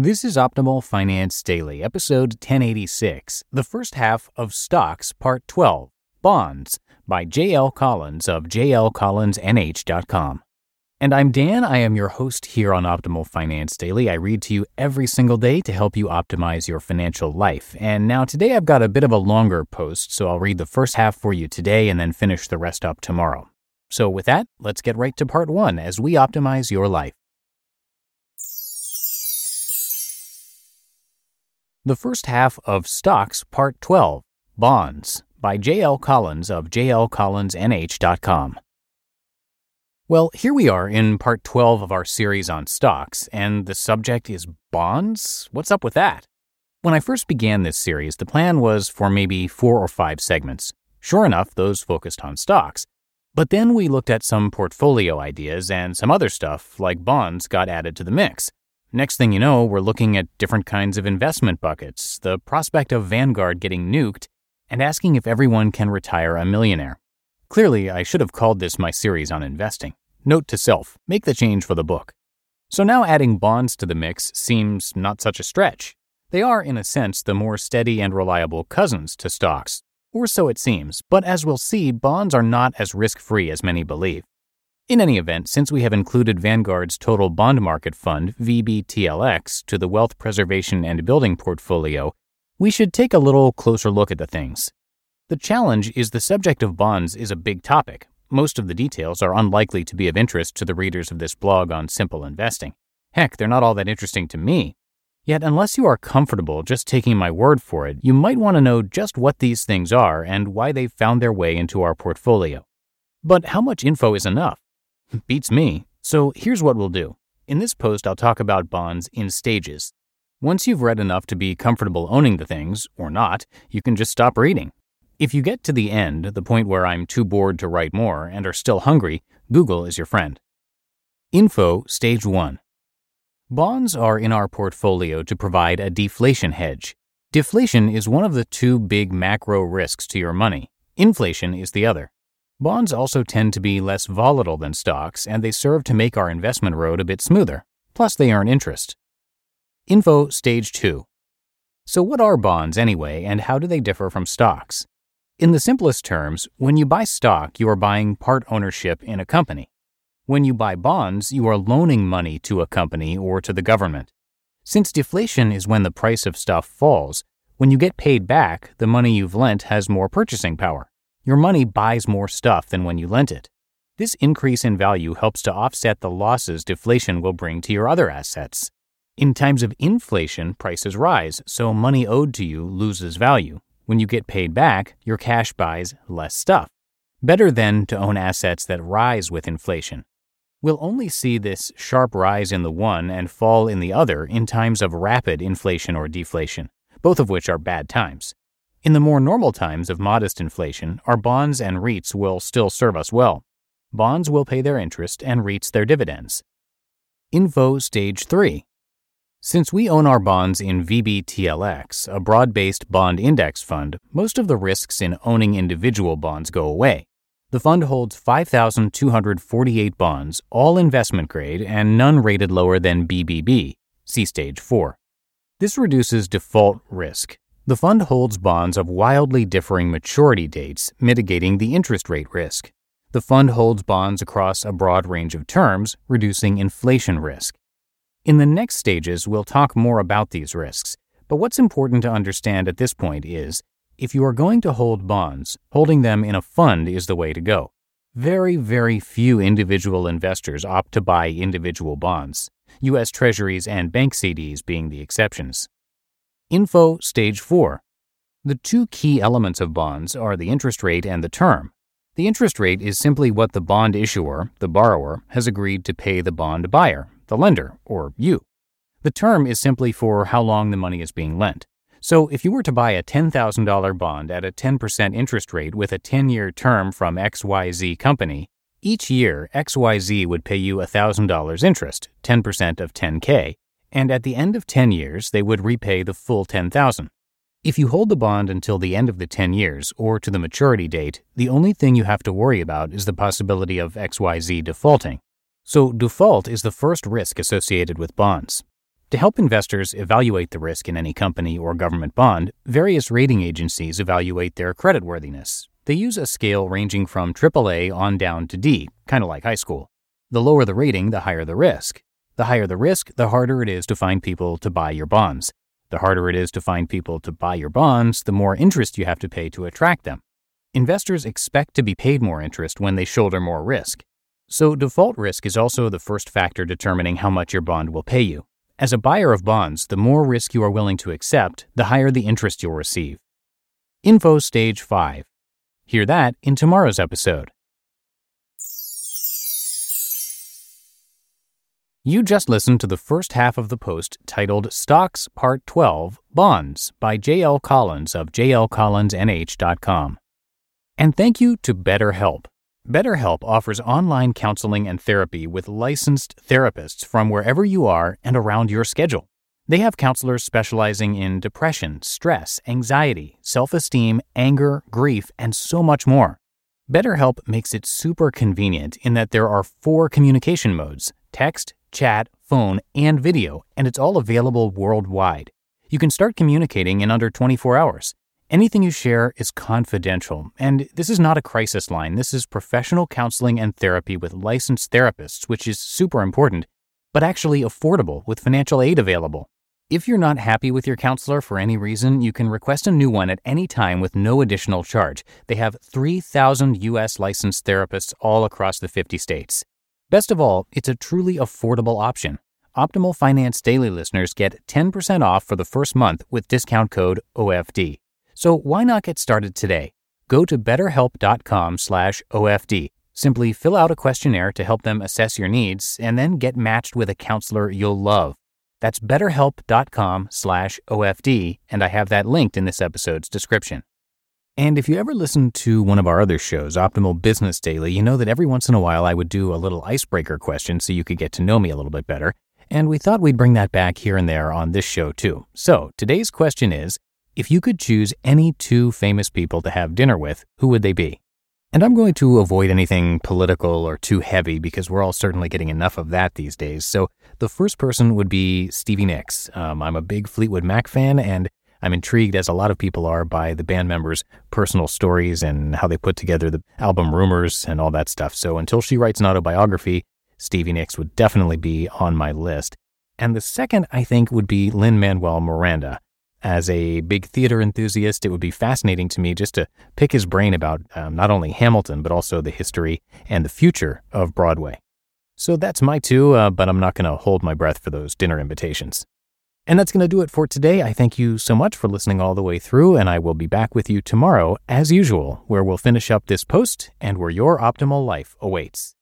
This is Optimal Finance Daily, episode 1086, the first half of Stocks, Part 12 Bonds by J.L. Collins of jlcollinsnh.com. And I'm Dan. I am your host here on Optimal Finance Daily. I read to you every single day to help you optimize your financial life. And now today I've got a bit of a longer post, so I'll read the first half for you today and then finish the rest up tomorrow. So with that, let's get right to part one as we optimize your life. The first half of Stocks, Part 12 Bonds by J.L. Collins of jlcollinsnh.com. Well, here we are in part 12 of our series on stocks, and the subject is bonds? What's up with that? When I first began this series, the plan was for maybe four or five segments. Sure enough, those focused on stocks. But then we looked at some portfolio ideas, and some other stuff, like bonds, got added to the mix. Next thing you know, we're looking at different kinds of investment buckets, the prospect of Vanguard getting nuked, and asking if everyone can retire a millionaire. Clearly, I should have called this my series on investing. Note to self make the change for the book. So now adding bonds to the mix seems not such a stretch. They are, in a sense, the more steady and reliable cousins to stocks. Or so it seems, but as we'll see, bonds are not as risk free as many believe. In any event, since we have included Vanguard's Total Bond Market Fund, VBTLX, to the Wealth Preservation and Building portfolio, we should take a little closer look at the things. The challenge is the subject of bonds is a big topic. Most of the details are unlikely to be of interest to the readers of this blog on simple investing. Heck, they're not all that interesting to me. Yet, unless you are comfortable just taking my word for it, you might want to know just what these things are and why they've found their way into our portfolio. But how much info is enough? Beats me. So here's what we'll do. In this post, I'll talk about bonds in stages. Once you've read enough to be comfortable owning the things, or not, you can just stop reading. If you get to the end, the point where I'm too bored to write more and are still hungry, Google is your friend. Info Stage 1 Bonds are in our portfolio to provide a deflation hedge. Deflation is one of the two big macro risks to your money, inflation is the other. Bonds also tend to be less volatile than stocks, and they serve to make our investment road a bit smoother. Plus, they earn interest. Info Stage 2 So, what are bonds anyway, and how do they differ from stocks? In the simplest terms, when you buy stock, you are buying part ownership in a company. When you buy bonds, you are loaning money to a company or to the government. Since deflation is when the price of stuff falls, when you get paid back, the money you've lent has more purchasing power. Your money buys more stuff than when you lent it. This increase in value helps to offset the losses deflation will bring to your other assets. In times of inflation, prices rise, so money owed to you loses value, when you get paid back, your cash buys less stuff. Better then to own assets that rise with inflation. We'll only see this sharp rise in the one and fall in the other in times of rapid inflation or deflation, both of which are bad times. In the more normal times of modest inflation, our bonds and REITs will still serve us well. Bonds will pay their interest and REITs their dividends. Info Stage 3 since we own our bonds in VBTLX, a broad based bond index fund, most of the risks in owning individual bonds go away. The fund holds 5,248 bonds, all investment grade and none rated lower than BBB, see stage 4. This reduces default risk. The fund holds bonds of wildly differing maturity dates, mitigating the interest rate risk. The fund holds bonds across a broad range of terms, reducing inflation risk. In the next stages, we'll talk more about these risks, but what's important to understand at this point is if you are going to hold bonds, holding them in a fund is the way to go. Very, very few individual investors opt to buy individual bonds, U.S. Treasuries and bank CDs being the exceptions. Info Stage 4 The two key elements of bonds are the interest rate and the term. The interest rate is simply what the bond issuer, the borrower, has agreed to pay the bond buyer, the lender, or you. The term is simply for how long the money is being lent. So if you were to buy a $10,000 bond at a 10% interest rate with a 10 year term from XYZ Company, each year XYZ would pay you $1,000 interest, 10% of 10K, and at the end of 10 years they would repay the full 10,000. If you hold the bond until the end of the 10 years or to the maturity date, the only thing you have to worry about is the possibility of XYZ defaulting. So, default is the first risk associated with bonds. To help investors evaluate the risk in any company or government bond, various rating agencies evaluate their creditworthiness. They use a scale ranging from AAA on down to D, kind of like high school. The lower the rating, the higher the risk. The higher the risk, the harder it is to find people to buy your bonds. The harder it is to find people to buy your bonds, the more interest you have to pay to attract them. Investors expect to be paid more interest when they shoulder more risk. So, default risk is also the first factor determining how much your bond will pay you. As a buyer of bonds, the more risk you are willing to accept, the higher the interest you'll receive. Info Stage 5. Hear that in tomorrow's episode. You just listened to the first half of the post titled Stocks Part 12 Bonds by JL Collins of jlcollinsnh.com. And thank you to BetterHelp. BetterHelp offers online counseling and therapy with licensed therapists from wherever you are and around your schedule. They have counselors specializing in depression, stress, anxiety, self esteem, anger, grief, and so much more. BetterHelp makes it super convenient in that there are four communication modes text, chat, phone, and video, and it's all available worldwide. You can start communicating in under 24 hours. Anything you share is confidential, and this is not a crisis line. This is professional counseling and therapy with licensed therapists, which is super important, but actually affordable with financial aid available. If you're not happy with your counselor for any reason, you can request a new one at any time with no additional charge. They have 3,000 U.S. licensed therapists all across the 50 states. Best of all, it's a truly affordable option. Optimal Finance Daily listeners get 10% off for the first month with discount code OFD. So why not get started today? Go to betterhelp.com/OFD. Simply fill out a questionnaire to help them assess your needs and then get matched with a counselor you'll love. That's betterhelp.com/OFD and I have that linked in this episode's description. And if you ever listen to one of our other shows, Optimal Business Daily, you know that every once in a while I would do a little icebreaker question so you could get to know me a little bit better. And we thought we'd bring that back here and there on this show too. So today's question is if you could choose any two famous people to have dinner with, who would they be? And I'm going to avoid anything political or too heavy because we're all certainly getting enough of that these days. So the first person would be Stevie Nicks. Um, I'm a big Fleetwood Mac fan, and I'm intrigued, as a lot of people are, by the band members' personal stories and how they put together the album Rumors and all that stuff. So until she writes an autobiography, Stevie Nicks would definitely be on my list. And the second, I think, would be Lin Manuel Miranda. As a big theater enthusiast, it would be fascinating to me just to pick his brain about um, not only Hamilton, but also the history and the future of Broadway. So that's my two, uh, but I'm not going to hold my breath for those dinner invitations. And that's going to do it for today. I thank you so much for listening all the way through, and I will be back with you tomorrow, as usual, where we'll finish up this post and where your optimal life awaits.